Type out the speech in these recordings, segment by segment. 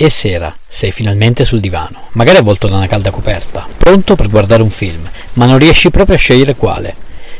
È sera, sei finalmente sul divano, magari avvolto da una calda coperta, pronto per guardare un film, ma non riesci proprio a scegliere quale.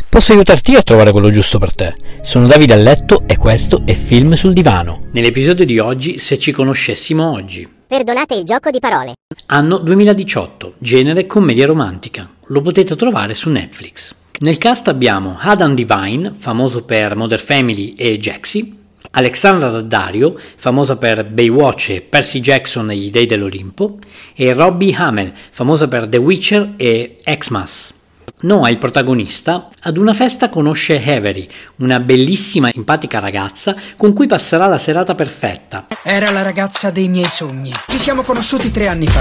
Posso aiutarti io a trovare quello giusto per te. Sono Davide a letto e questo è Film sul divano. Nell'episodio di oggi, se ci conoscessimo oggi. Perdonate il gioco di parole. Anno 2018, genere commedia romantica. Lo potete trovare su Netflix. Nel cast abbiamo Adam Divine, famoso per Mother Family e Jaxi, Alexandra Daddario, famosa per Baywatch e Percy Jackson e gli Dei dell'Olimpo, e Robbie Hamel, famosa per The Witcher e Xmas. Noah, il protagonista, ad una festa conosce Avery, una bellissima e simpatica ragazza con cui passerà la serata perfetta. Era la ragazza dei miei sogni. Ci siamo conosciuti tre anni fa.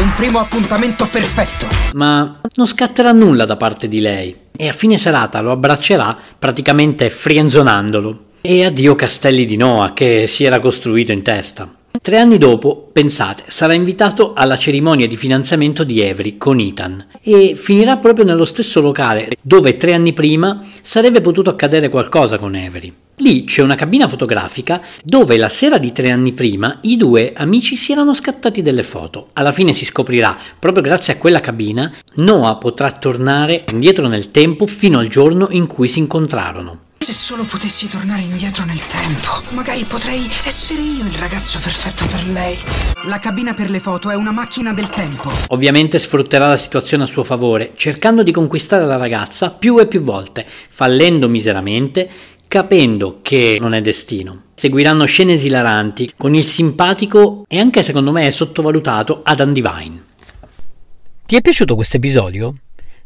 Un primo appuntamento perfetto. Ma non scatterà nulla da parte di lei e a fine serata lo abbraccerà praticamente frienzonandolo. E addio castelli di Noah che si era costruito in testa. Tre anni dopo, pensate, sarà invitato alla cerimonia di finanziamento di Avery con Ethan e finirà proprio nello stesso locale dove tre anni prima sarebbe potuto accadere qualcosa con Avery. Lì c'è una cabina fotografica dove la sera di tre anni prima i due amici si erano scattati delle foto. Alla fine si scoprirà, proprio grazie a quella cabina, Noah potrà tornare indietro nel tempo fino al giorno in cui si incontrarono. Se solo potessi tornare indietro nel tempo, magari potrei essere io il ragazzo perfetto per lei. La cabina per le foto è una macchina del tempo. Ovviamente sfrutterà la situazione a suo favore, cercando di conquistare la ragazza più e più volte, fallendo miseramente, capendo che non è destino. Seguiranno scene esilaranti con il simpatico e anche secondo me sottovalutato Adam Divine. Ti è piaciuto questo episodio?